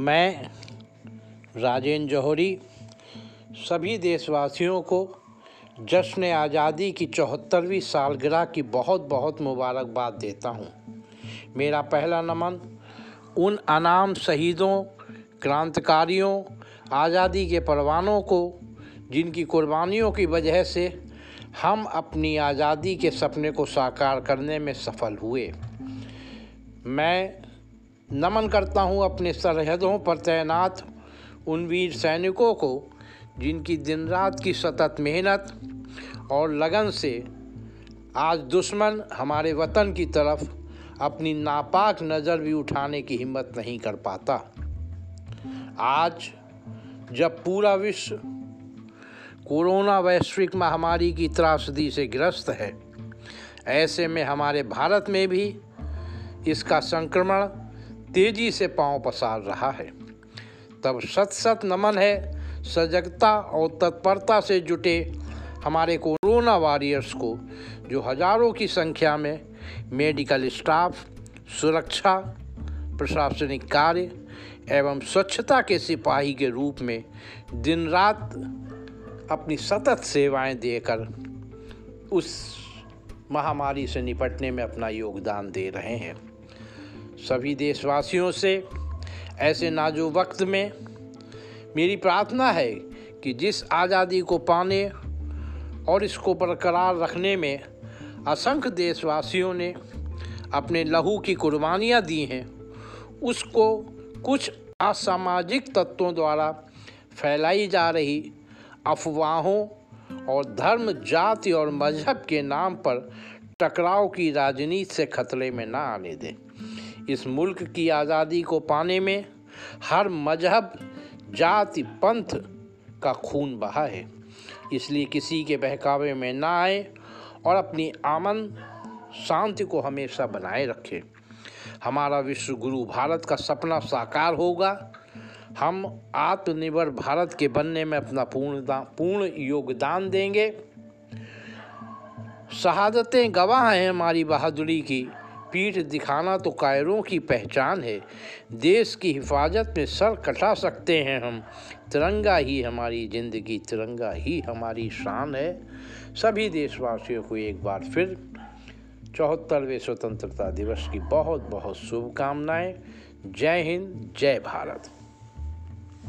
मैं, राजेंद्र जौहरी, सभी देशवासियों को जश्न आज़ादी की चौहत्तरवीं सालगिरह की बहुत बहुत मुबारकबाद देता हूँ। मेरा पहला नमन उन अनाम शहीदों, क्रांतिकारियों, आज़ादी के परवानों को, जिनकी कुर्बानियों की वजह से हम अपनी आज़ादी के सपने को साकार करने में सफल हुए। मैं नमन करता हूँ अपने सरहदों पर तैनात उन वीर सैनिकों को, जिनकी दिन रात की सतत मेहनत और लगन से आज दुश्मन हमारे वतन की तरफ़ अपनी नापाक नज़र भी उठाने की हिम्मत नहीं कर पाता। आज जब पूरा विश्व कोरोना वैश्विक महामारी की त्रासदी से ग्रस्त है, ऐसे में हमारे भारत में भी इसका संक्रमण तेज़ी से पाँव पसार रहा है। तब सत सत नमन है, सजगता और तत्परता से जुटे हमारे कोरोना वॉरियर्स को, जो हज़ारों की संख्या में मेडिकल स्टाफ, सुरक्षा, प्रशासनिक कार्य एवं स्वच्छता के सिपाही के रूप में दिन रात अपनी सतत सेवाएँ देकर उस महामारी से निपटने में अपना योगदान दे रहे हैं। सभी देशवासियों से ऐसे नाजुक वक्त में मेरी प्रार्थना है कि जिस आज़ादी को पाने और इसको बरकरार रखने में असंख्य देशवासियों ने अपने लहू की कुर्बानियाँ दी हैं, उसको कुछ असामाजिक तत्वों द्वारा फैलाई जा रही अफवाहों और धर्म, जाति और मज़हब के नाम पर टकराव की राजनीति से खतरे में ना आने दें। इस मुल्क की आज़ादी को पाने में हर मज़हब, जाति, पंथ का खून बहा है। इसलिए किसी के बहकावे में ना आए और अपनी आमन, शांति को हमेशा बनाए रखें। हमारा विश्व गुरु भारत का सपना साकार होगा। हम आत्मनिर्भर भारत के बनने में अपना पूर्ण पूर्ण योगदान देंगे। शहादतें गवाह हैं हमारी बहादुरी की। पीठ दिखाना तो कायरों की पहचान है। देश की हिफाजत में सर कटा सकते हैं हम। तिरंगा ही हमारी ज़िंदगी, तिरंगा ही हमारी शान है। सभी देशवासियों को एक बार फिर चौहत्तरवें स्वतंत्रता दिवस की बहुत बहुत शुभकामनाएँ। जय हिंद, जय भारत।